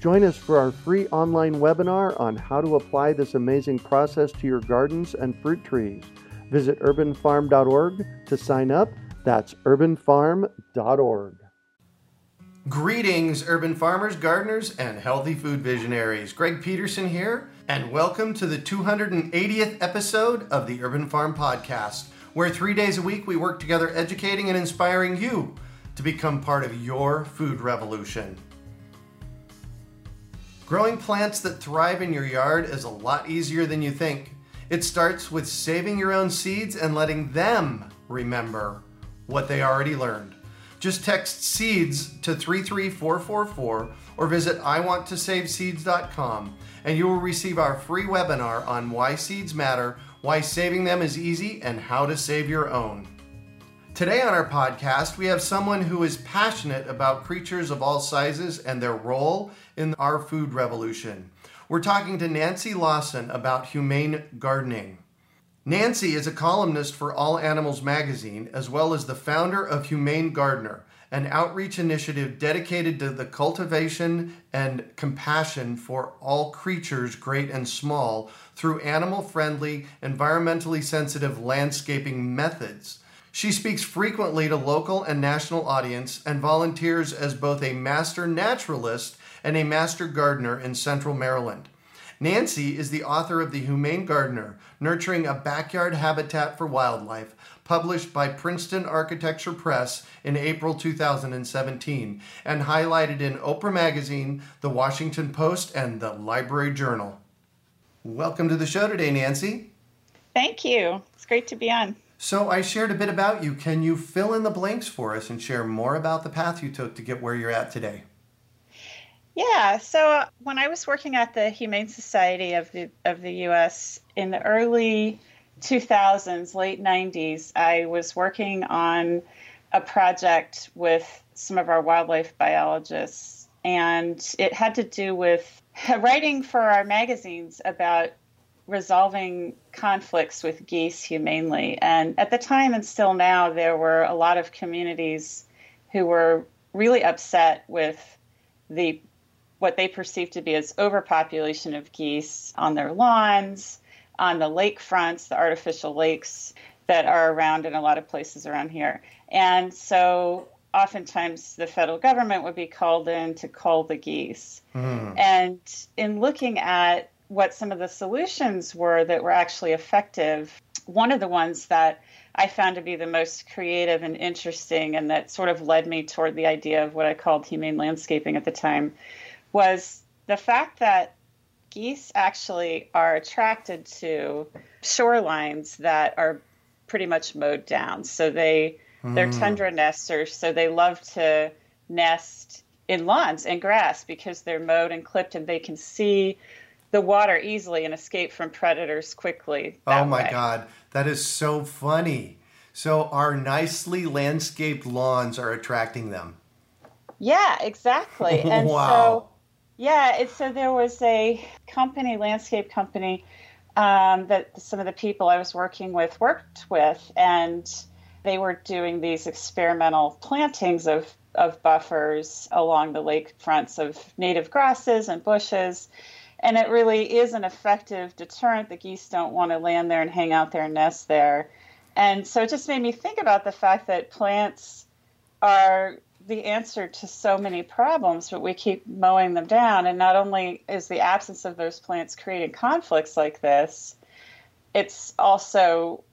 Join us for our free online webinar on how to apply this amazing process to your gardens and fruit trees. Visit urbanfarm.org to sign up. That's urbanfarm.org. Greetings, urban farmers, gardeners, and healthy food visionaries. Greg Peterson here, and welcome to the 280th episode of the Urban Farm Podcast, where three days a week we work together educating and inspiring you to become part of your food revolution. Growing plants that thrive in your yard is a lot easier than you think. It starts with saving your own seeds and letting them remember what they already learned. Just text seeds to 33444 or visit iwanttosaveseeds.com and you will receive our free webinar on why seeds matter, why saving them is easy, and how to save your own. Today on our podcast, we have someone who is passionate about creatures of all sizes and their role in our food revolution. We're talking to Nancy Lawson about humane gardening. Nancy is a columnist for All Animals magazine, as well as the founder of Humane Gardener, an outreach initiative dedicated to the cultivation and compassion for all creatures, great and small, through animal friendly, environmentally sensitive landscaping methods. She speaks frequently to local and national audience and volunteers as both a master naturalist and a master gardener in central Maryland. Nancy is the author of The Humane Gardener Nurturing a Backyard Habitat for Wildlife, published by Princeton Architectural Press in April 2017, and highlighted in Oprah Magazine, The Washington Post, and the Library Journal. Welcome to the show today, Nancy. Thank you. It's great to be on. So, I shared a bit about you. Can you fill in the blanks for us and share more about the path you took to get where you're at today? Yeah, so when I was working at the Humane Society of the of the U.S. in the early 2000s, late 90s, I was working on a project with some of our wildlife biologists, and it had to do with writing for our magazines about resolving conflicts with geese humanely. And at the time and still now, there were a lot of communities who were really upset with the what they perceive to be as overpopulation of geese on their lawns, on the lake fronts, the artificial lakes that are around in a lot of places around here. And so oftentimes the federal government would be called in to cull the geese. Mm. And in looking at what some of the solutions were that were actually effective, one of the ones that I found to be the most creative and interesting, and that sort of led me toward the idea of what I called humane landscaping at the time, was the fact that geese actually are attracted to shorelines that are pretty much mowed down. So they mm. they're tundra nesters, so they love to nest in lawns and grass because they're mowed and clipped and they can see the water easily and escape from predators quickly. Oh my way. god, that is so funny. So our nicely landscaped lawns are attracting them. Yeah, exactly. And wow. so yeah, it's, so there was a company, landscape company, um, that some of the people I was working with worked with, and they were doing these experimental plantings of, of buffers along the lake fronts of native grasses and bushes. And it really is an effective deterrent. The geese don't want to land there and hang out their nest there. And so it just made me think about the fact that plants are the answer to so many problems, but we keep mowing them down. And not only is the absence of those plants creating conflicts like this, it's also,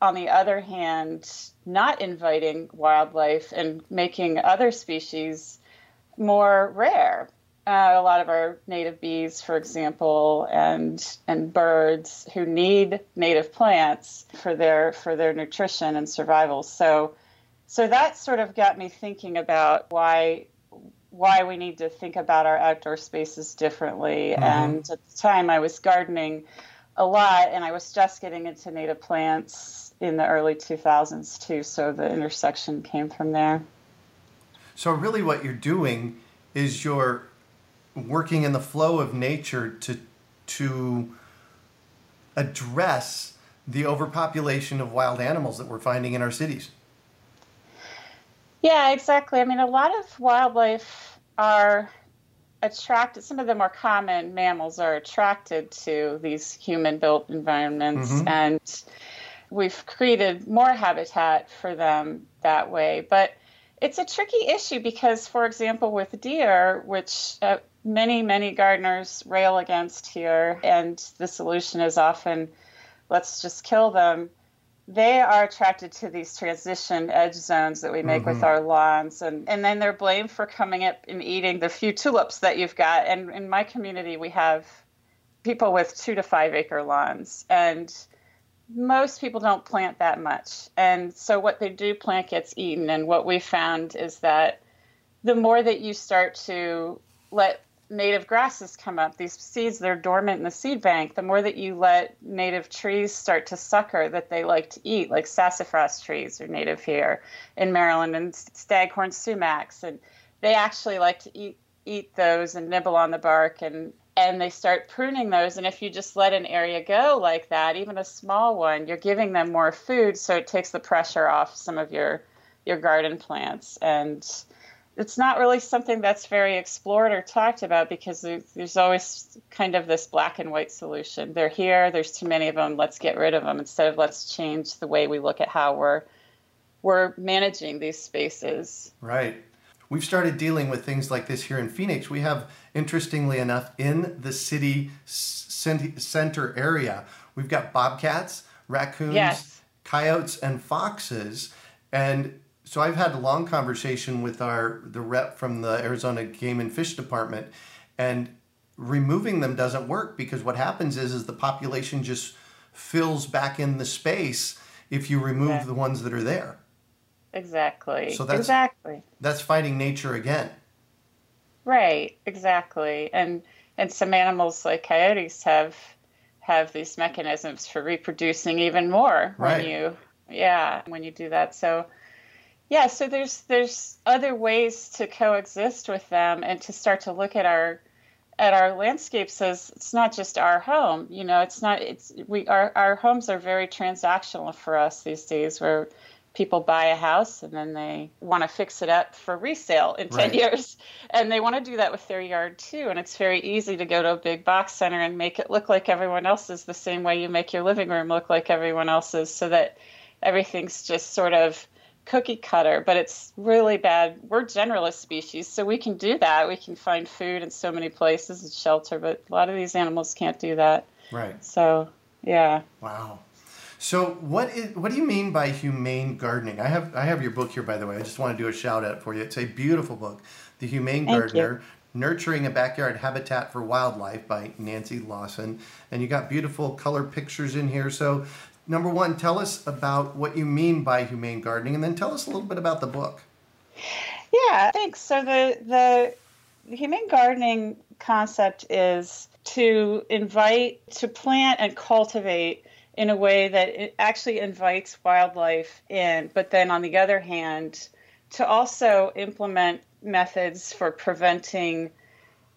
on the other hand, not inviting wildlife and making other species more rare. Uh, a lot of our native bees, for example, and and birds who need native plants for their for their nutrition and survival. So so that sort of got me thinking about why why we need to think about our outdoor spaces differently. Mm-hmm. And at the time, I was gardening a lot, and I was just getting into native plants in the early 2000s too. So the intersection came from there. So really, what you're doing is you're working in the flow of nature to to address the overpopulation of wild animals that we're finding in our cities. Yeah, exactly. I mean, a lot of wildlife are attracted, some of the more common mammals are attracted to these human built environments. Mm-hmm. And we've created more habitat for them that way. But it's a tricky issue because, for example, with deer, which uh, many, many gardeners rail against here, and the solution is often let's just kill them. They are attracted to these transition edge zones that we make mm-hmm. with our lawns and, and then they're blamed for coming up and eating the few tulips that you've got. And in my community we have people with two to five acre lawns and most people don't plant that much. And so what they do plant gets eaten and what we found is that the more that you start to let native grasses come up, these seeds they're dormant in the seed bank, the more that you let native trees start to sucker that they like to eat, like sassafras trees are native here in Maryland and staghorn sumacs, and they actually like to eat eat those and nibble on the bark and and they start pruning those and if you just let an area go like that even a small one you're giving them more food so it takes the pressure off some of your your garden plants and it's not really something that's very explored or talked about because there's always kind of this black and white solution. They're here, there's too many of them, let's get rid of them instead of let's change the way we look at how we're we're managing these spaces. Right. We've started dealing with things like this here in Phoenix. We have interestingly enough in the city center area, we've got bobcats, raccoons, yes. coyotes and foxes and so I've had a long conversation with our the rep from the Arizona Game and Fish Department, and removing them doesn't work because what happens is is the population just fills back in the space if you remove exactly. the ones that are there. Exactly. So that's exactly that's fighting nature again. Right. Exactly. And and some animals like coyotes have have these mechanisms for reproducing even more right. when you yeah when you do that. So yeah, so there's there's other ways to coexist with them and to start to look at our at our landscapes as it's not just our home. You know, it's not it's we our our homes are very transactional for us these days where people buy a house and then they want to fix it up for resale in 10 right. years and they want to do that with their yard too and it's very easy to go to a big box center and make it look like everyone else's the same way you make your living room look like everyone else's so that everything's just sort of cookie cutter, but it's really bad. We're generalist species, so we can do that. We can find food in so many places and shelter, but a lot of these animals can't do that. Right. So, yeah. Wow. So, what is what do you mean by humane gardening? I have I have your book here, by the way. I just want to do a shout out for you. It's a beautiful book, The Humane Thank Gardener. You. Nurturing a Backyard Habitat for Wildlife by Nancy Lawson. And you got beautiful color pictures in here. So number one, tell us about what you mean by humane gardening, and then tell us a little bit about the book. Yeah, thanks. So the the humane gardening concept is to invite, to plant and cultivate in a way that it actually invites wildlife in, but then on the other hand, to also implement methods for preventing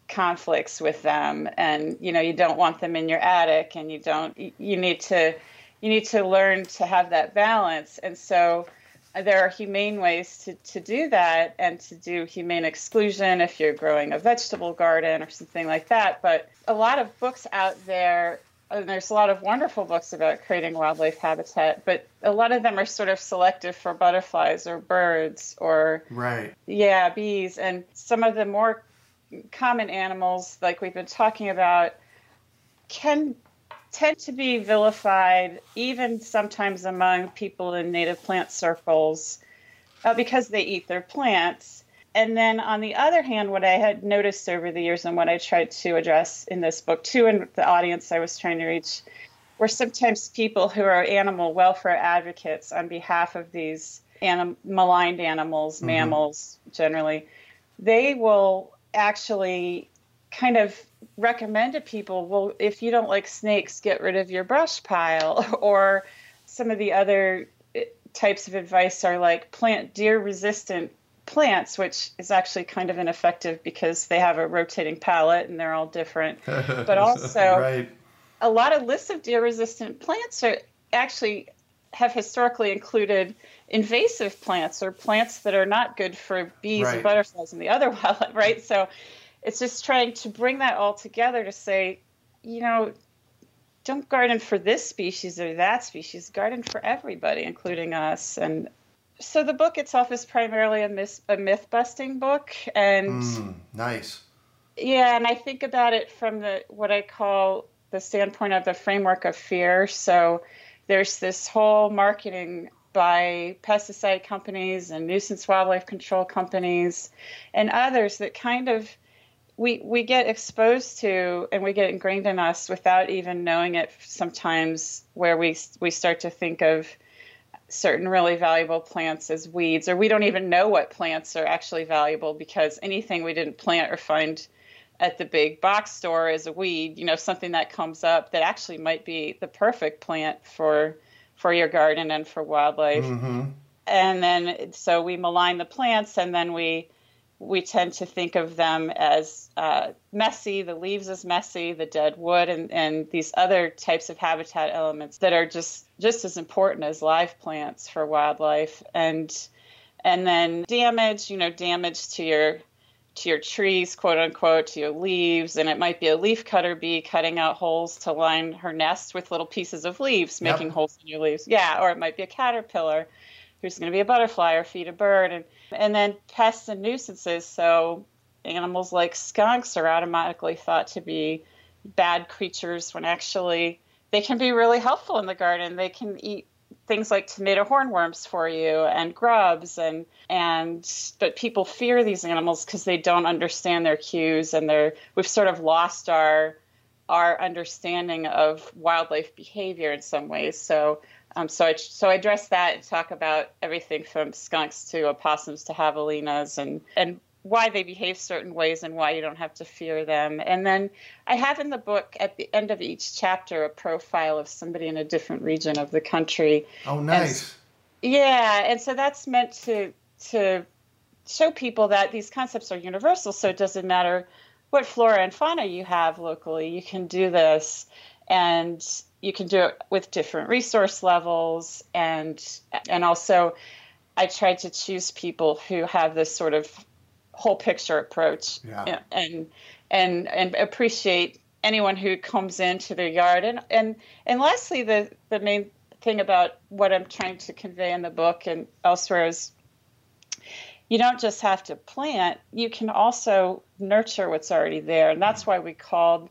conflicts with them and you know you don't want them in your attic and you don't you need to you need to learn to have that balance. And so uh, there are humane ways to, to do that and to do humane exclusion if you're growing a vegetable garden or something like that. But a lot of books out there, and there's a lot of wonderful books about creating wildlife habitat, but a lot of them are sort of selective for butterflies or birds or right. Yeah, bees and some of the more common animals like we've been talking about can tend to be vilified, even sometimes among people in native plant circles, uh, because they eat their plants. And then on the other hand, what I had noticed over the years and what I tried to address in this book too, and the audience I was trying to reach, were sometimes people who are animal welfare advocates on behalf of these anim- maligned animals, mm-hmm. mammals generally, they will actually kind of recommend to people well if you don't like snakes get rid of your brush pile or some of the other eh, types of advice are like plant deer resistant plants which is actually kind of ineffective because they have a rotating palette and they're all different but also right. a lot of lists of deer resistant plants are actually have historically included invasive plants or plants that are not good for bees Right. and butterflies and the other wildlife, right? So it's just trying to bring that all together to say, you know, don't garden for this species or that species, garden for everybody, including us. And so the book itself is primarily a, myth, a myth busting book. And Mm, nice. yeah, and I think about it from the what I call the standpoint of the framework of fear. So there's this whole marketing by pesticide companies and nuisance wildlife control companies and others that kind of we we get exposed to and we get ingrained in us without even knowing it sometimes where we we start to think of certain really valuable plants as weeds or we don't even know what plants are actually valuable because anything we didn't plant or find at the big box store is a weed you know something that comes up that actually might be the perfect plant for for your garden and for wildlife. Hmm and then so we malign the plants and then we we tend to think of them as uh, messy. The leaves as messy the dead wood and, and these other types of habitat elements that are just just as important as live plants for wildlife. And and then damage you know damage to your to your trees quote unquote to your leaves. And it might be a leaf cutter bee cutting out holes to line her nest with little pieces of leaves Yep. making holes in your leaves. Yeah or it might be a caterpillar who's going to be a butterfly or feed a bird and and then pests and nuisances. So animals like skunks are automatically thought to be bad creatures when actually they can be really helpful in the garden. They can eat things like tomato hornworms for you and grubs and and but people fear these animals because they don't understand their cues and they're we've sort of lost our our understanding of wildlife behavior in some ways. So um, so I so I address that and talk about everything from skunks to opossums to javelinas and and why they behave certain ways and why you don't have to fear them. And then I have in the book at the end of each chapter a profile of somebody in a different region of the country. Oh, nice. Yeah, and so that's meant to to show people that these concepts are universal. So it doesn't matter what flora and fauna you have locally. You can do this, and you can do it with different resource levels, and and also I tried to choose people who have this sort of whole picture approach. Yeah. and and and appreciate anyone who comes into their yard. And and and lastly the the main thing about what I'm trying to convey in the book and elsewhere is you don't just have to plant you can also nurture what's already there. And that's mm. why we called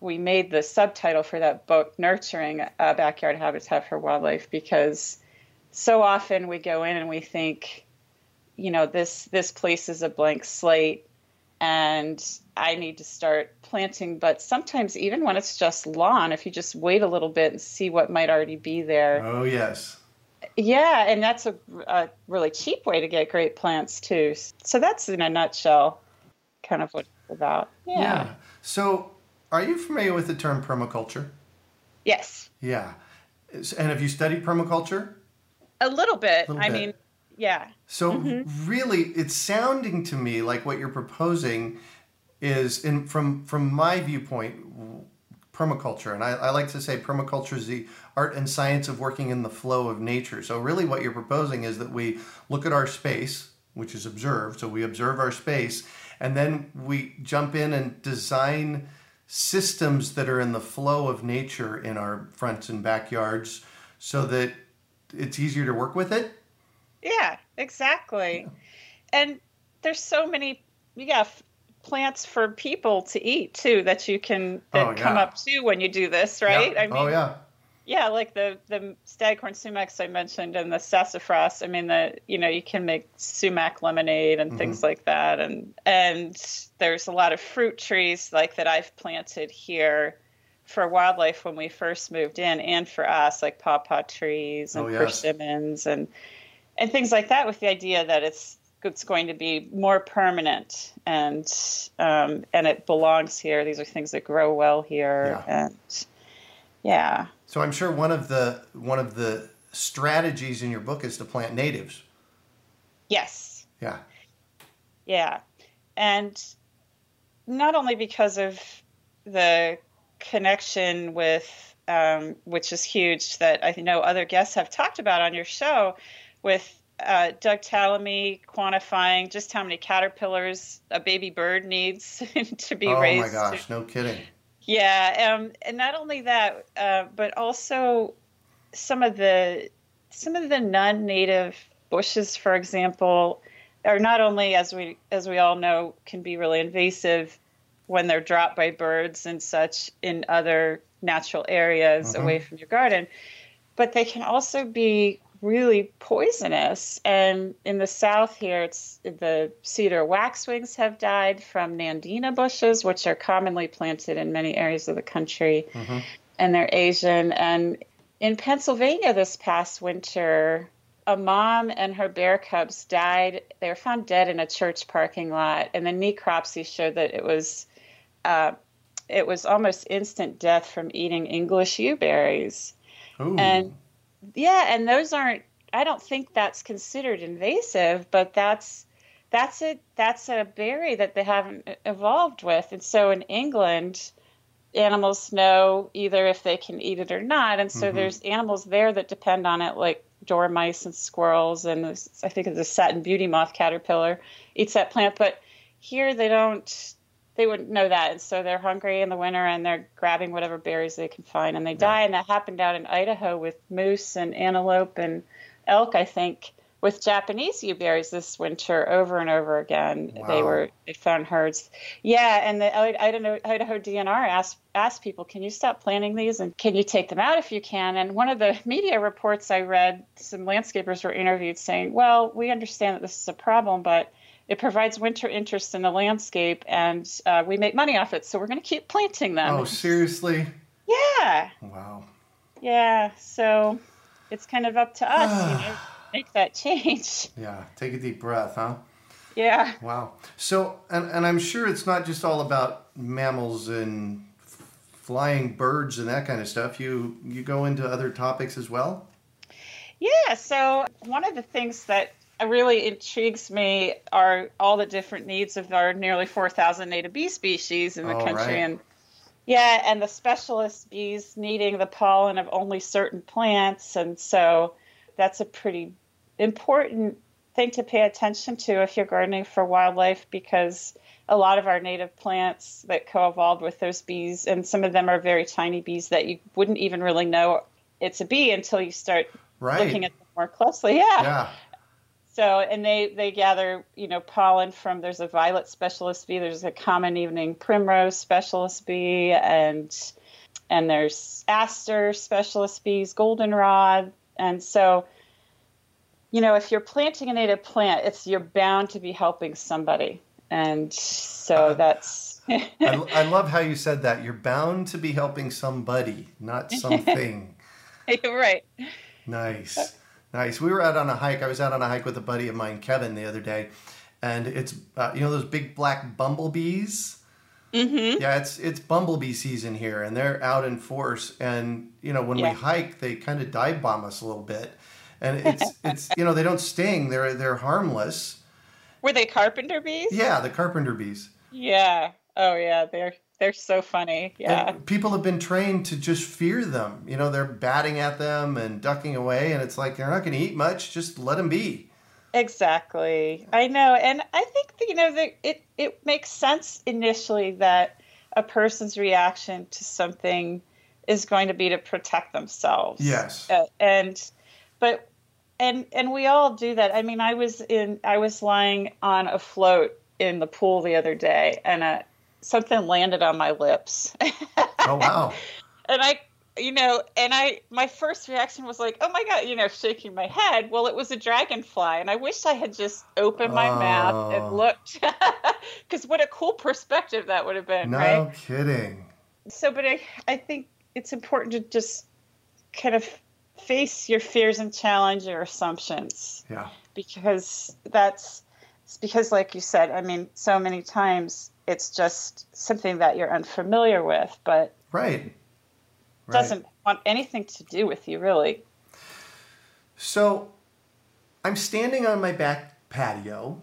we made the subtitle for that book nurturing a backyard habitat for wildlife because so often we go in and we think you know this this place is a blank slate and I need to start planting. But sometimes, even when it's just lawn, if you just wait a little bit and see what might already be there, Oh, yes. yeah, and that's a, a really cheap way to get great plants too. So that's in a nutshell, kind of what it's about. Yeah. Yeah. So, are you familiar with the term permaculture? Yes, Yeah. And have you studied permaculture? a little bit. Little I bit. mean, yeah, So Mm-hmm. really, it's sounding to me like what you're proposing is, in from from my viewpoint, permaculture, and I, I like to say permaculture is the art and science of working in the flow of nature. So really, what you're proposing is that we look at our space, which is observed. So we observe our space, and then we jump in and design systems that are in the flow of nature in our fronts and backyards, so that it's easier to work with it. yeah, exactly. And there's so many, yeah, f- plants for people to eat too that you can that Oh, come up to when you do this, right? Yeah. I oh, mean, oh yeah. Yeah, like the the staghorn sumacs I mentioned and the sassafras. I mean, the you know you can make sumac lemonade and things like that, and and there's a lot of fruit trees like that I've planted here for wildlife when we first moved in, and for us like pawpaw trees and Oh, yes. persimmons and and things like that, with the idea that it's it's going to be more permanent and um, and it belongs here. These are things that grow well here, Yeah. and yeah, So I'm sure one of the one of the strategies in your book is to plant natives. yes, Yeah. yeah, and not only because of the connection with, um, which is huge, that I know other guests have talked about on your show, with uh, Doug Tallamy quantifying just how many caterpillars a baby bird needs to be oh raised. Oh my gosh, no kidding. Yeah, um, and not only that, uh, but also some of the some of the non-native bushes, for example, are not only as we as we all know can be really invasive when they're dropped by birds and such in other natural areas Mhm. away from your garden, but they can also be really poisonous. And in the south here, it's the cedar waxwings have died from nandina bushes, which are commonly planted in many areas of the country, Mhm. and they're Asian. And in Pennsylvania this past winter, a mom and her bear cubs died. They were found dead in a church parking lot, and the necropsy showed that it was. Uh, it was almost instant death from eating English yew berries. Ooh. And yeah, and those aren't I don't think that's considered invasive, but that's that's a that's a berry that they haven't evolved with. And so in England, animals know either if they can eat it or not. And so Mhm. there's animals there that depend on it, like dormice and squirrels, and I think the satin beauty moth caterpillar eats that plant. But here they don't. They wouldn't know that, and so they're hungry in the winter, and they're grabbing whatever berries they can find, and they die. And that happened out in Idaho with moose and antelope and elk, I think, with Japanese yew berries this winter over and over again. They were they found herds. Yeah, and the Idaho, Idaho DNR asked asked people, "Can you stop planting these and can you take them out if you can?" And one of the media reports I read, some landscapers were interviewed saying, "Well, we understand that this is a problem, but." It provides winter interest in the landscape, and uh, we make money off it. So we're going to keep planting them. oh, seriously? Yeah, Wow. yeah. So it's kind of up to us, you know, to make that change. Yeah. Take a deep breath, huh? Yeah. Wow. So, and, and I'm sure it's not just all about mammals and flying birds and that kind of stuff. You you go into other topics as well. Yeah. So one of the things that really intrigues me are all the different needs of our nearly 4,000 native bee species in the Oh, country. right. And yeah, and the specialist bees needing the pollen of only certain plants. And so that's a pretty important thing to pay attention to if you're gardening for wildlife because a lot of our native plants that co-evolved with those bees and some of them are very tiny bees that you wouldn't even really know it's a bee until you start Right. looking at them more closely. Yeah. yeah. So, and they they gather, you know, pollen from. There's a violet specialist bee. There's a common evening primrose specialist bee, and and there's aster specialist bees, goldenrod, and so. You know, if you're planting a native plant, it's you're bound to be helping somebody, and so Uh, that's I, I love how you said that. You're bound to be helping somebody, not something. right. Nice, nice. We were out on a hike. I was out on a hike with a buddy of mine, Kevin, the other day, and it's uh, you know those big black bumblebees. Mm-hmm. Yeah, it's it's bumblebee season here, and they're out in force. And you know when Yeah. we hike, they kind of dive bomb us a little bit, and it's it's you know they don't sting. They're they're harmless. Were they carpenter bees? Yeah, the carpenter bees. Yeah. Oh yeah, they're they're so funny. Yeah. And people have been trained to just fear them. You know, they're batting at them and ducking away, and it's like they're not going to eat much. Just let them be. Exactly. I know. And I think that, you know, that it, it makes sense initially that a person's reaction to something is going to be to protect themselves. Yes. Uh, and, but, and, and we all do that. I mean, I was in, I was lying on a float in the pool the other day and uh, something landed on my lips. Oh wow! and I, you know, and I, my first reaction was like, oh my God, you know, shaking my head. Well, it was a dragonfly. And I wish I had just opened my mouth Oh. and looked. Because what a cool perspective that would have been, no right? kidding. So, but I, I think it's important to just kind of face your fears and challenge your assumptions Yeah. because that's because, like you said, I mean, so many times it's just something that you're unfamiliar with, but right, right. doesn't want anything to do with you, really. So, I'm standing on my back patio,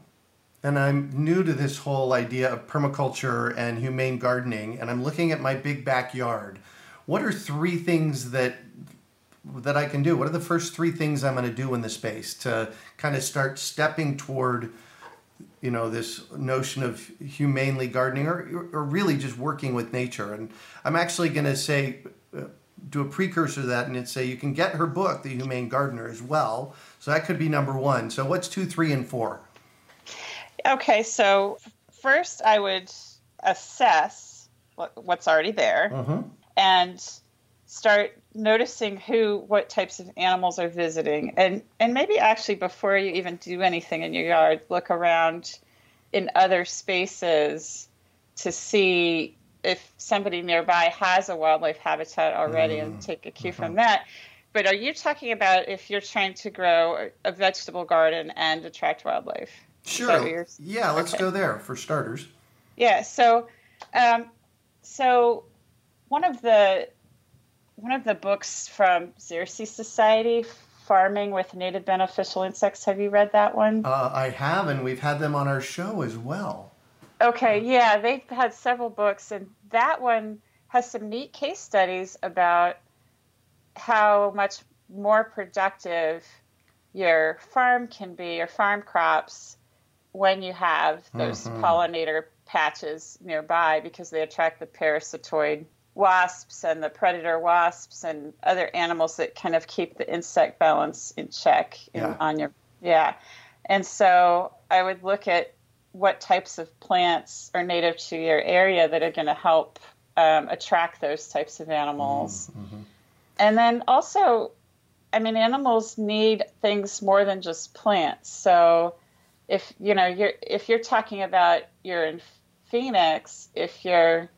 and I'm new to this whole idea of permaculture and humane gardening, and I'm looking at my big backyard. What are three things that that I can do? What are the first three things I'm going to do in the space to kind of start stepping toward you know this notion of humanely gardening or, or really just working with nature. And i'm actually going to say uh, do a precursor to that and say you can get her book the humane gardener as well. So that could be number one. So what's two three and four? Okay so first i would assess what's already there mm-hmm. and start noticing who what types of animals are visiting and and maybe actually before you even do anything in your yard look around in other spaces to see if somebody nearby has a wildlife habitat already mm. and take a cue mm-hmm. from that but are you talking about if you're trying to grow a vegetable garden and attract wildlife sure yeah let's okay. go there for starters yeah so um, so one of the one of the books from Xerces Society, Farming with Native Beneficial Insects. Have you read that one? Uh, I have, and we've had them on our show as well. Okay, yeah, they've had several books, and that one has some neat case studies about how much more productive your farm can be, your farm crops, when you have those mm-hmm. pollinator patches nearby because they attract the parasitoid wasps and the predator wasps and other animals that kind of keep the insect balance in check in, yeah. on your yeah and so i would look at what types of plants are native to your area that are going to help um, attract those types of animals mm-hmm. and then also i mean animals need things more than just plants so if you know you're if you're talking about you're in phoenix if you're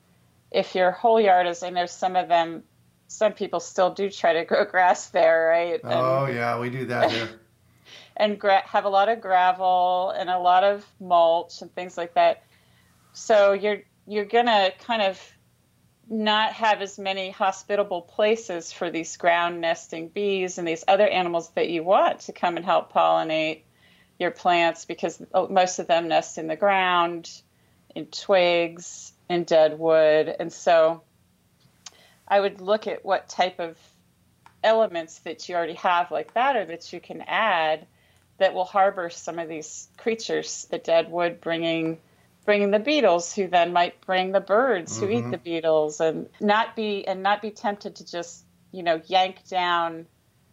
if your whole yard is, I know some of them, some people still do try to grow grass there, right? Oh, and, oh yeah, we do that here. and gra- have a lot of gravel and a lot of mulch and things like that. So you're you're gonna kind of not have as many hospitable places for these ground nesting bees and these other animals that you want to come and help pollinate your plants because oh, most of them nest in the ground in twigs and dead wood. And so I would look at what type of elements that you already have like that or that you can add that will harbor some of these creatures, the dead wood bringing bringing the beetles who then might bring the birds mm-hmm. who eat mm-hmm. the beetles and not be and not be tempted to just, you know, yank down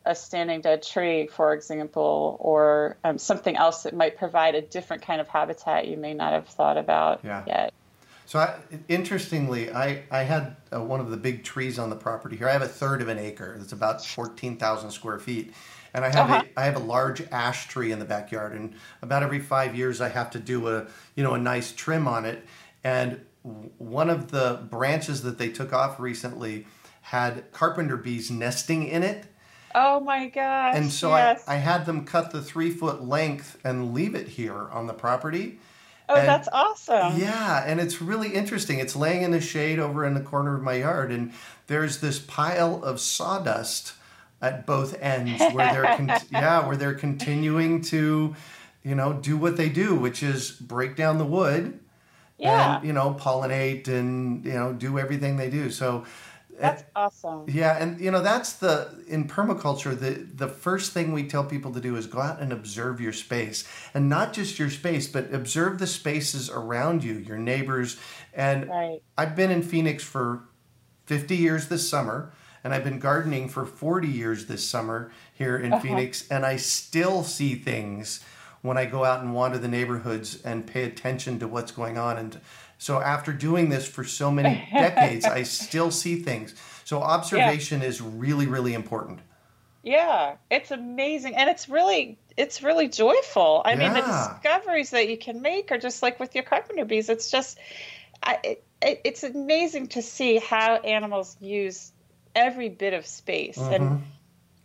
a standing dead tree, for example, or um, something else that might provide a different kind of habitat you may not have thought about yeah. yet. So, I, interestingly, I, I had uh, one of the big trees on the property here. I have a third of an acre. It's about 14,000 square feet. And I have, uh-huh. a, I have a large ash tree in the backyard. And about every five years, I have to do a, you know, a nice trim on it. And one of the branches that they took off recently had carpenter bees nesting in it. Oh my gosh. And so yes. I, I had them cut the three foot length and leave it here on the property. Oh, and, that's awesome. Yeah, and it's really interesting. It's laying in the shade over in the corner of my yard, and there's this pile of sawdust at both ends where they're con- yeah where they're continuing to you know do what they do which is break down the wood yeah. and you know pollinate and you know do everything they do so that's awesome. Yeah, and you know that's the in permaculture the the first thing we tell people to do is go out and observe your space, and not just your space, but observe the spaces around you, your neighbors. And right. I've been in Phoenix for 50 years this summer, and I've been gardening for 40 years this summer here in uh-huh. Phoenix, and I still see things when I go out and wander the neighborhoods and pay attention to what's going on and so after doing this for so many decades, I still see things. So observation yeah. is really, really important. Yeah, it's amazing, and it's really, it's really joyful. I yeah. mean, the discoveries that you can make are just like with your carpenter bees. It's just, I, it, it, it's amazing to see how animals use every bit of space, mm-hmm. and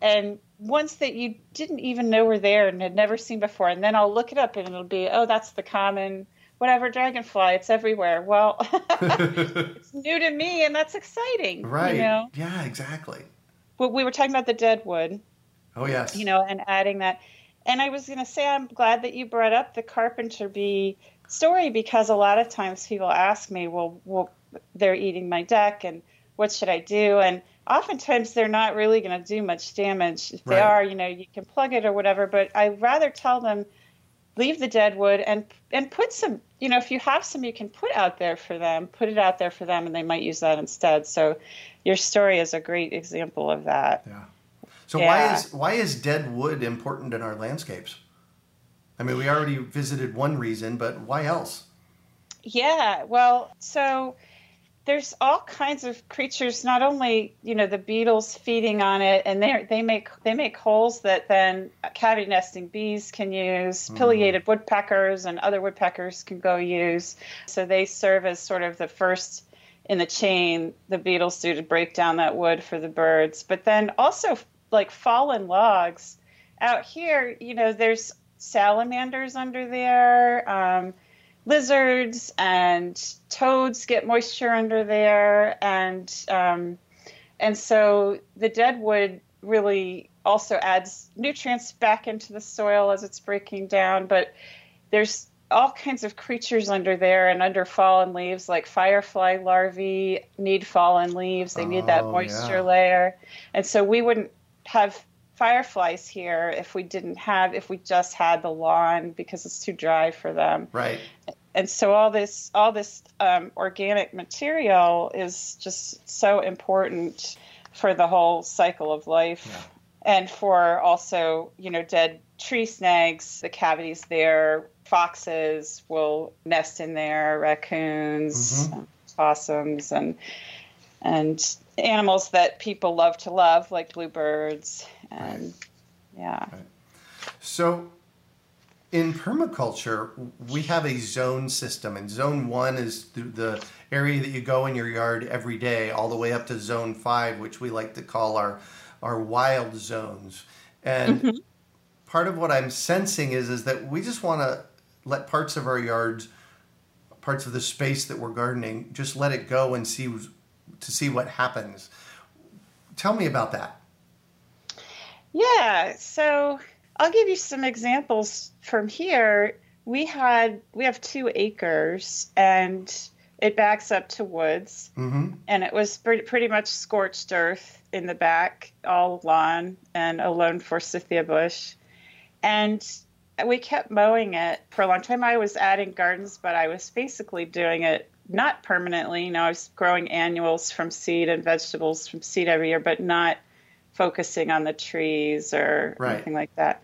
and ones that you didn't even know were there and had never seen before. And then I'll look it up and it'll be, oh, that's the common whatever dragonfly. It's everywhere. Well, it's new to me, and that's exciting. Right. You know? Yeah, exactly. Well, we were talking about the dead wood. Oh, yes. You know, and adding that. And I was going to say, I'm glad that you brought up the carpenter bee story because a lot of times people ask me, well, well, they're eating my deck, and what should I do? And oftentimes they're not really going to do much damage. If they are, you know, you can plug it or whatever. But I rather tell them leave the dead wood and and put some. You know, if you have some, you can put out there for them. Put it out there for them, and they might use that instead. So your story is a great example of that. Yeah. So why is why is dead wood important in our landscapes? I mean, we already visited one reason, but why else? Yeah, well, so there's all kinds of creatures. Not only you know the beetles feeding on it, and they they make they make holes that then cavity nesting bees can use. Pileated woodpeckers and other woodpeckers can go use. So they serve as sort of the first in the chain the beetles do to break down that wood for the birds. But then also like fallen logs out here, you know, there's salamanders under there. Um, lizards and toads get moisture under there, and um, and so the dead wood really also adds nutrients back into the soil as it's breaking down. But there's all kinds of creatures under there and under fallen leaves, like firefly larvae need fallen leaves. They need that Oh, moisture yeah. layer, and so we wouldn't have fireflies here if we didn't have if we just had the lawn because it's too dry for them Right. and so all this all this um, organic material is just so important for the whole cycle of life and for also you know dead tree snags the cavities there foxes will nest in there raccoons Mhm. possums and and animals that people love to love like bluebirds and yeah So, in permaculture, we have a zone system, and zone one is the, the area that you go in your yard every day, all the way up to zone five, which we like to call our our wild zones. And mm-hmm. part of what I'm sensing is is that we just want to let parts of our yards, parts of the space that we're gardening, just let it go and see to see what happens. Tell me about that. Yeah, so I'll give you some examples from here. We had we have two acres and it backs up to woods Mm-hmm. and it was pretty, pretty much scorched earth in the back, all lawn and a lone forsythia bush. And we kept mowing it for a long time. I was adding gardens, but I was basically doing it not permanently. You know, I was growing annuals from seed and vegetables from seed every year, but not focusing on the trees or Right. anything like that.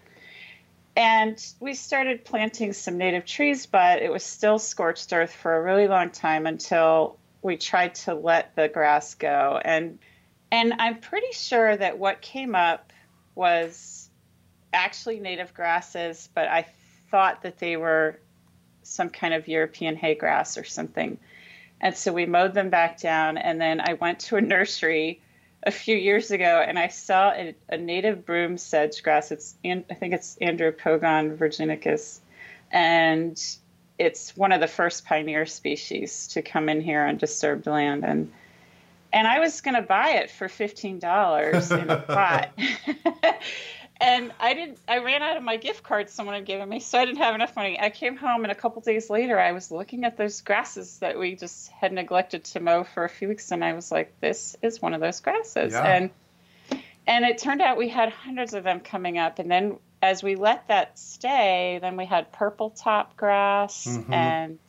And we started planting some native trees, but it was still scorched earth for a really long time until we tried to let the grass go. And and I'm pretty sure that what came up was actually native grasses, but I thought that they were some kind of European hay grass or something. And so we mowed them back down. And then I went to a nursery a few years ago and I saw a, a native broom sedge grass. It's, An- I think it's Andropogon virginicus. And it's one of the first pioneer species to come in here on disturbed land. And and I was going to buy it for fifteen dollars in a pot. and I didn't. I ran out of my gift card someone had given me, so I didn't have enough money. I came home, and a couple days later, I was looking at those grasses that we just had neglected to mow for a few weeks, and I was like, "This is one of those grasses." Yeah. And and it turned out we had hundreds of them coming up, and then as we let that stay, then we had purple top grass Mhm. and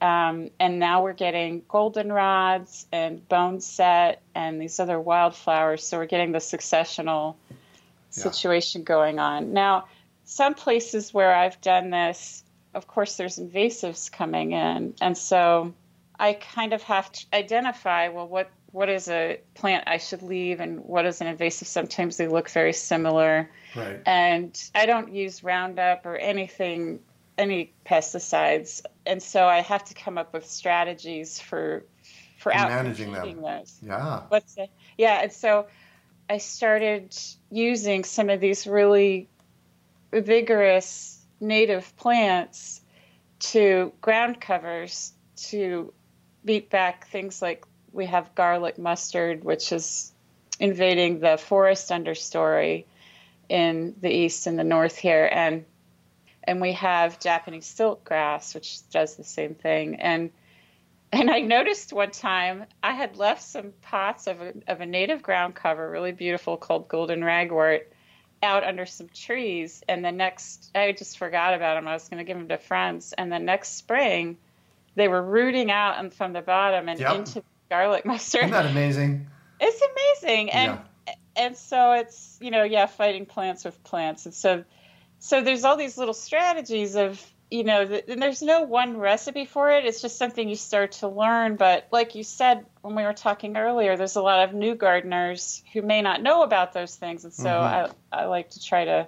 um, and now we're getting goldenrods and boneset and these other wildflowers. So we're getting the successional. Situation going on. Now, some places where I've done this, of course, there's invasives coming in, and so I kind of have to identify well what what is a plant I should leave and what is an invasive. Sometimes they look very similar Right. and I don't use Roundup or anything, any pesticides, and so I have to come up with strategies for for out managing them. those. Yeah. What's the, yeah, and so I started using some of these really vigorous native plants to ground covers to beat back things like we have garlic mustard, which is invading the forest understory in the east and the north here, and and we have Japanese silk grass, which does the same thing. And and I noticed one time I had left some pots of a, of a native ground cover, really beautiful, called golden ragwort, out under some trees. And the next, I just forgot about them. I was going to give them to friends. And the next spring, they were rooting out and from the bottom and yep. into garlic mustard. Isn't that amazing? It's amazing. And yeah. and so it's you know yeah fighting plants with plants. And so so there's all these little strategies of you know the, and there's no one recipe for it it's just something you start to learn but like you said when we were talking earlier there's a lot of new gardeners who may not know about those things and so mm-hmm. I, I like to try to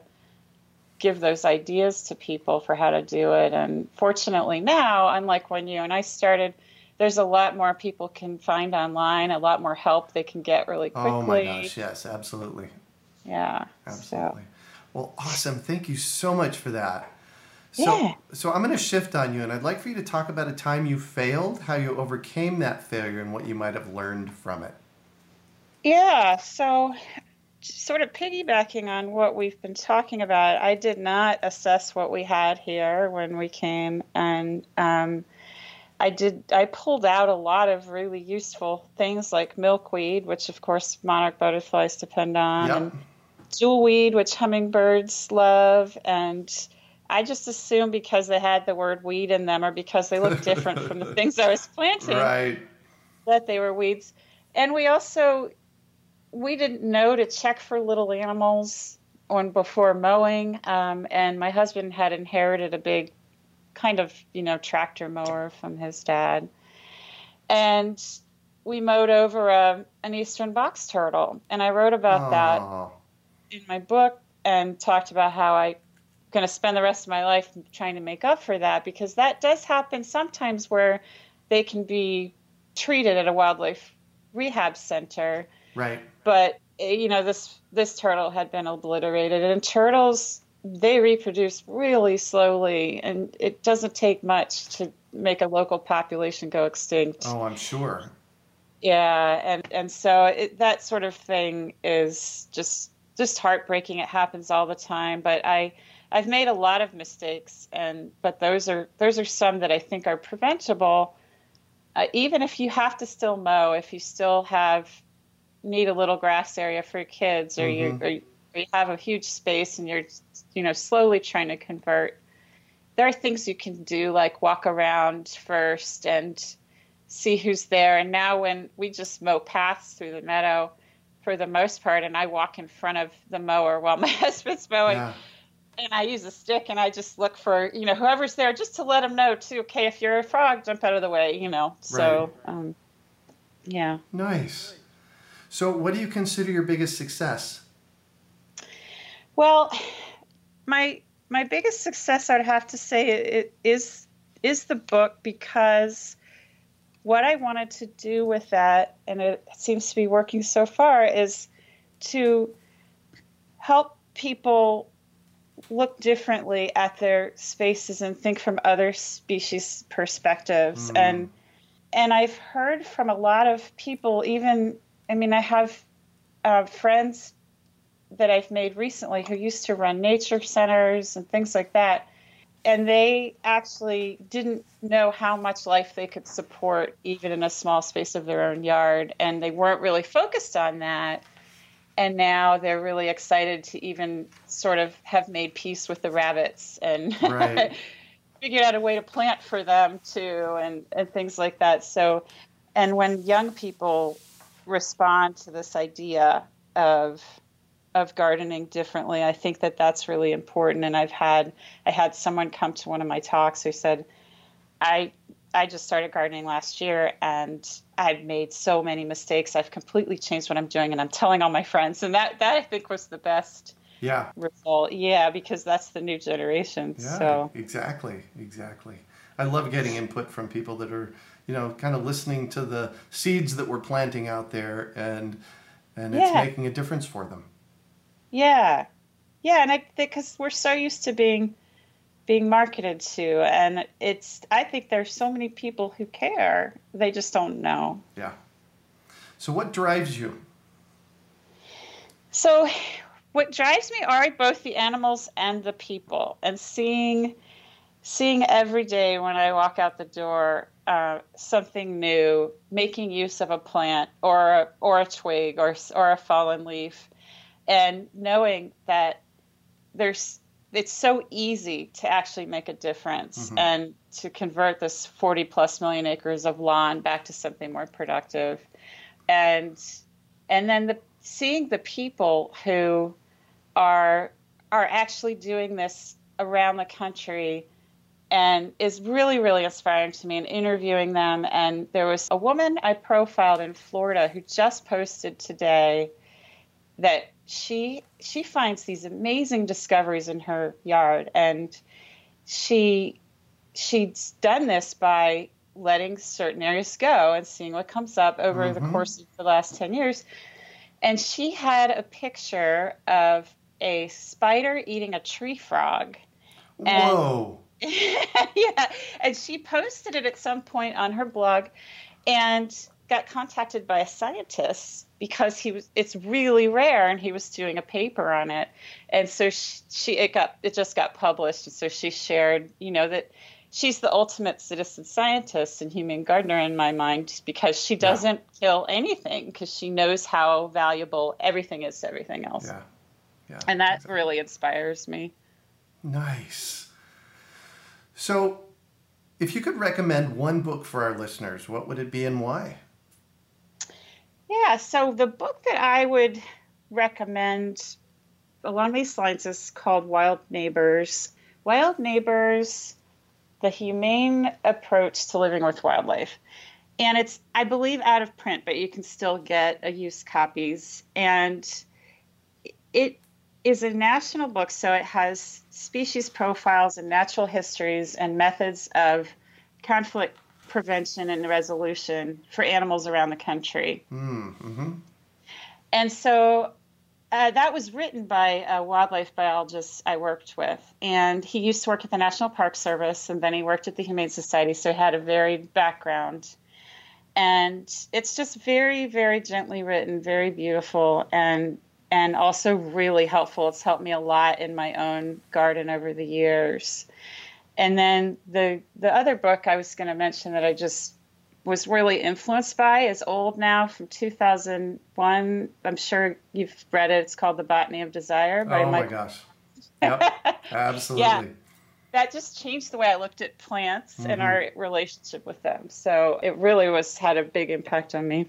give those ideas to people for how to do it and fortunately now unlike when you and i started there's a lot more people can find online a lot more help they can get really quickly oh my gosh yes absolutely yeah absolutely so. Well, awesome. Thank you so much for that. So, yeah. so I'm going to shift on you, and I'd like for you to talk about a time you failed, how you overcame that failure, and what you might have learned from it. Yeah. So, sort of piggybacking on what we've been talking about, I did not assess what we had here when we came, and um, I did. I pulled out a lot of really useful things like milkweed, which of course monarch butterflies depend on, yep. and jewelweed, which hummingbirds love, and I just assumed because they had the word weed in them or because they looked different from the things I was planting, right. that they were weeds. And we also we didn't know to check for little animals on before mowing. Um, and my husband had inherited a big kind of you know tractor mower from his dad, and we mowed over a an eastern box turtle, and I wrote about that in my book and talked about how I going to spend the rest of my life trying to make up for that because that does happen sometimes where they can be treated at a wildlife rehab center. Right. But eh, you know this this turtle had been obliterated and turtles they reproduce really slowly and it doesn't take much to make a local population go extinct. Oh, I'm sure. Yeah, and and so it, that sort of thing is just just heartbreaking. It happens all the time, but I I've made a lot of mistakes, and but those are those are some that I think are preventable. Uh, even if you have to still mow, if you still have need a little grass area for kids, or, mm-hmm. you, or you have a huge space and you're you know slowly trying to convert, there are things you can do like walk around first and see who's there. And now when we just mow paths through the meadow for the most part, and I walk in front of the mower while my husband's mowing. Yeah. And I use a stick and I just look for, you know, whoever's there just to let them know, too, okay, if you're a frog, jump out of the way, you know. So, right. um, yeah. Nice. So, what do you consider your biggest success? Well, my my biggest success, I'd have to say, it is is the book because what I wanted to do with that, and it seems to be working so far, is to help people look differently at their spaces and think from other species perspectives. Mm. And and I've heard from a lot of people, even I mean, I have uh, friends that I've made recently who used to run nature centers and things like that and they actually didn't know how much life they could support even in a small space of their own yard and they weren't really focused on that and now they're really excited to even sort of have made peace with the rabbits and right. figured out a way to plant for them too and, and things like that so and when young people respond to this idea of of gardening differently. I think that that's really important. And I've had I had someone come to one of my talks who said, "I I just started gardening last year and I've made so many mistakes. I've completely changed what I'm doing, and I'm telling all my friends." And that that I think was the best yeah result. Yeah, because that's the new generation. Yeah, so exactly, exactly. I love getting input from people that are you know kind of listening to the seeds that we're planting out there and and it's yeah. making a difference for them. Yeah, yeah, and I because we're so used to being being marketed to, and it's I think there's so many people who care, they just don't know. Yeah. So what drives you? So, what drives me are both the animals and the people, and seeing seeing every day when I walk out the door uh, something new, making use of a plant or a, or a twig or or a fallen leaf, and knowing that there's it's so easy to actually make a difference mm-hmm. and to convert this 40 plus million acres of lawn back to something more productive and and then the seeing the people who are are actually doing this around the country and is really really inspiring to me and interviewing them and there was a woman i profiled in florida who just posted today that she she finds these amazing discoveries in her yard. And she she's done this by letting certain areas go and seeing what comes up over mm-hmm. the course of the last 10 years. And she had a picture of a spider eating a tree frog. And, whoa. Yeah. And she posted it at some point on her blog and got contacted by a scientist because he was it's really rare and he was doing a paper on it. And so she, she, it got it just got published. And so she shared you know that she's the ultimate citizen scientist and humane gardener in my mind because she doesn't yeah. kill anything because she knows how valuable everything is to everything else. Yeah. Yeah. And that exactly. really inspires me. Nice. So if you could recommend one book for our listeners what would it be and why yeah, so the book that I would recommend along these lines is called Wild Neighbors. Wild Neighbors, the humane approach to living with wildlife. And it's, I believe, out of print, but you can still get a used copies. And it is a national book, so it has species profiles and natural histories and methods of conflict prevention and resolution for animals around the country. Mm-hmm. And so uh, that was written by a wildlife biologist I worked with. And he used to work at the National Park Service and then he worked at the Humane Society, so he had a varied background. And it's just very, very gently written, very beautiful, and and also really helpful. It's helped me a lot in my own garden over the years. And then the the other book I was going to mention that I just was really influenced by is old now from 2001. I'm sure you've read it. It's called The Botany of Desire. By oh my gosh. Yep. Absolutely. yeah. That just changed the way I looked at plants mm-hmm. and our relationship with them. So it really was had a big impact on me.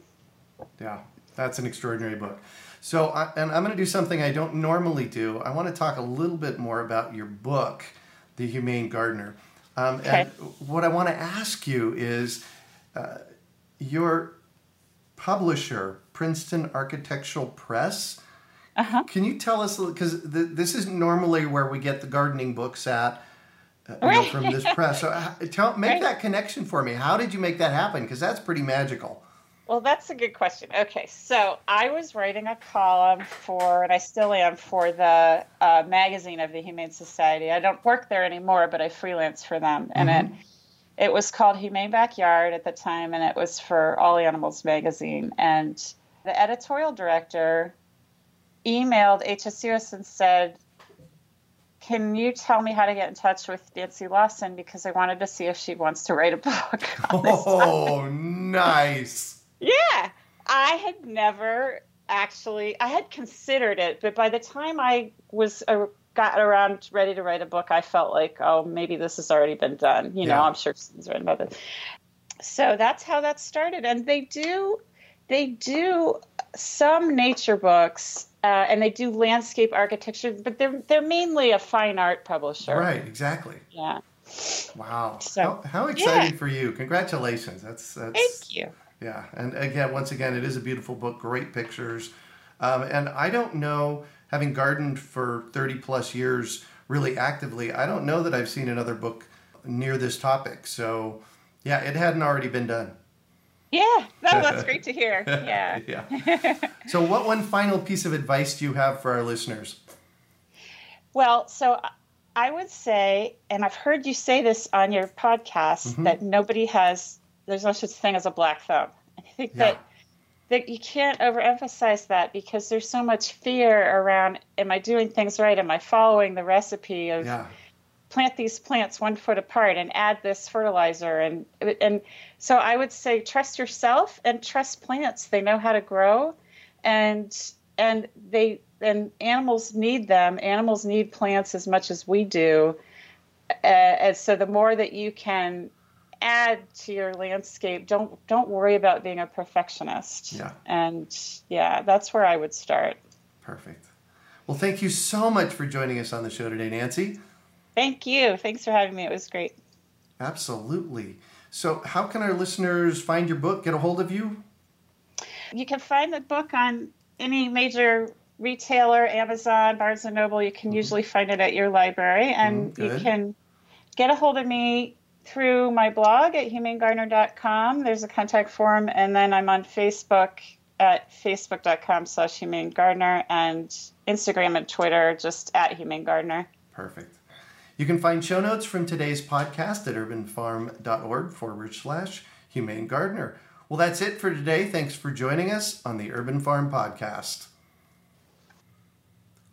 Yeah, that's an extraordinary book. So, I, and I'm going to do something I don't normally do. I want to talk a little bit more about your book the Humane Gardener. Um, okay. And what I want to ask you is uh, your publisher, Princeton Architectural Press. Uh-huh. Can you tell us, because th- this is normally where we get the gardening books at, uh, you know, from this press. So uh, tell, make right. that connection for me. How did you make that happen? Because that's pretty magical. Well, that's a good question. Okay, so I was writing a column for, and I still am, for the uh, magazine of the Humane Society. I don't work there anymore, but I freelance for them, and mm-hmm. it it was called Humane Backyard at the time, and it was for All Animals magazine. And the editorial director emailed HSUS and said, "Can you tell me how to get in touch with Nancy Lawson because I wanted to see if she wants to write a book." oh, nice. Yeah, I had never actually. I had considered it, but by the time I was uh, got around ready to write a book, I felt like, oh, maybe this has already been done. You yeah. know, I'm sure someone's written about this. So that's how that started, and they do they do some nature books uh, and they do landscape architecture, but they're they're mainly a fine art publisher. Right, exactly. Yeah. Wow. So how, how exciting yeah. for you! Congratulations. That's that's. Thank you. Yeah, and again, once again, it is a beautiful book, great pictures. Um, and I don't know, having gardened for 30 plus years really actively, I don't know that I've seen another book near this topic. So, yeah, it hadn't already been done. Yeah, no, that's great to hear. Yeah. yeah. So, what one final piece of advice do you have for our listeners? Well, so I would say, and I've heard you say this on your podcast, mm-hmm. that nobody has, there's no such thing as a black thumb. I think yeah. that that you can't overemphasize that because there's so much fear around am I doing things right? Am I following the recipe of yeah. plant these plants one foot apart and add this fertilizer and and so I would say trust yourself and trust plants. They know how to grow and and they and animals need them. Animals need plants as much as we do. Uh, and so the more that you can add to your landscape, don't don't worry about being a perfectionist. Yeah. And yeah, that's where I would start. Perfect. Well, thank you so much for joining us on the show today, Nancy. Thank you. Thanks for having me. It was great. Absolutely. So, how can our listeners find your book, get a hold of you? You can find the book on any major retailer, Amazon, Barnes and Noble. You can mm-hmm. usually find it at your library, and mm, you can get a hold of me through my blog at humanegardener.com. There's a contact form, and then I'm on Facebook at facebook.com slash humanegardener and Instagram and Twitter just at humanegardener. Perfect. You can find show notes from today's podcast at urbanfarm.org forward slash humane gardener. Well, that's it for today. Thanks for joining us on the Urban Farm Podcast.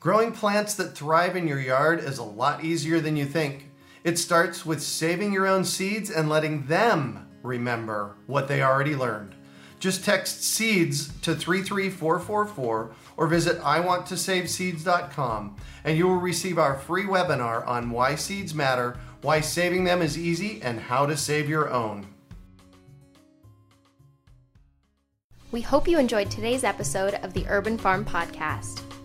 Growing plants that thrive in your yard is a lot easier than you think. It starts with saving your own seeds and letting them remember what they already learned. Just text seeds to 33444 or visit iwanttosaveseeds.com and you will receive our free webinar on why seeds matter, why saving them is easy, and how to save your own. We hope you enjoyed today's episode of the Urban Farm Podcast.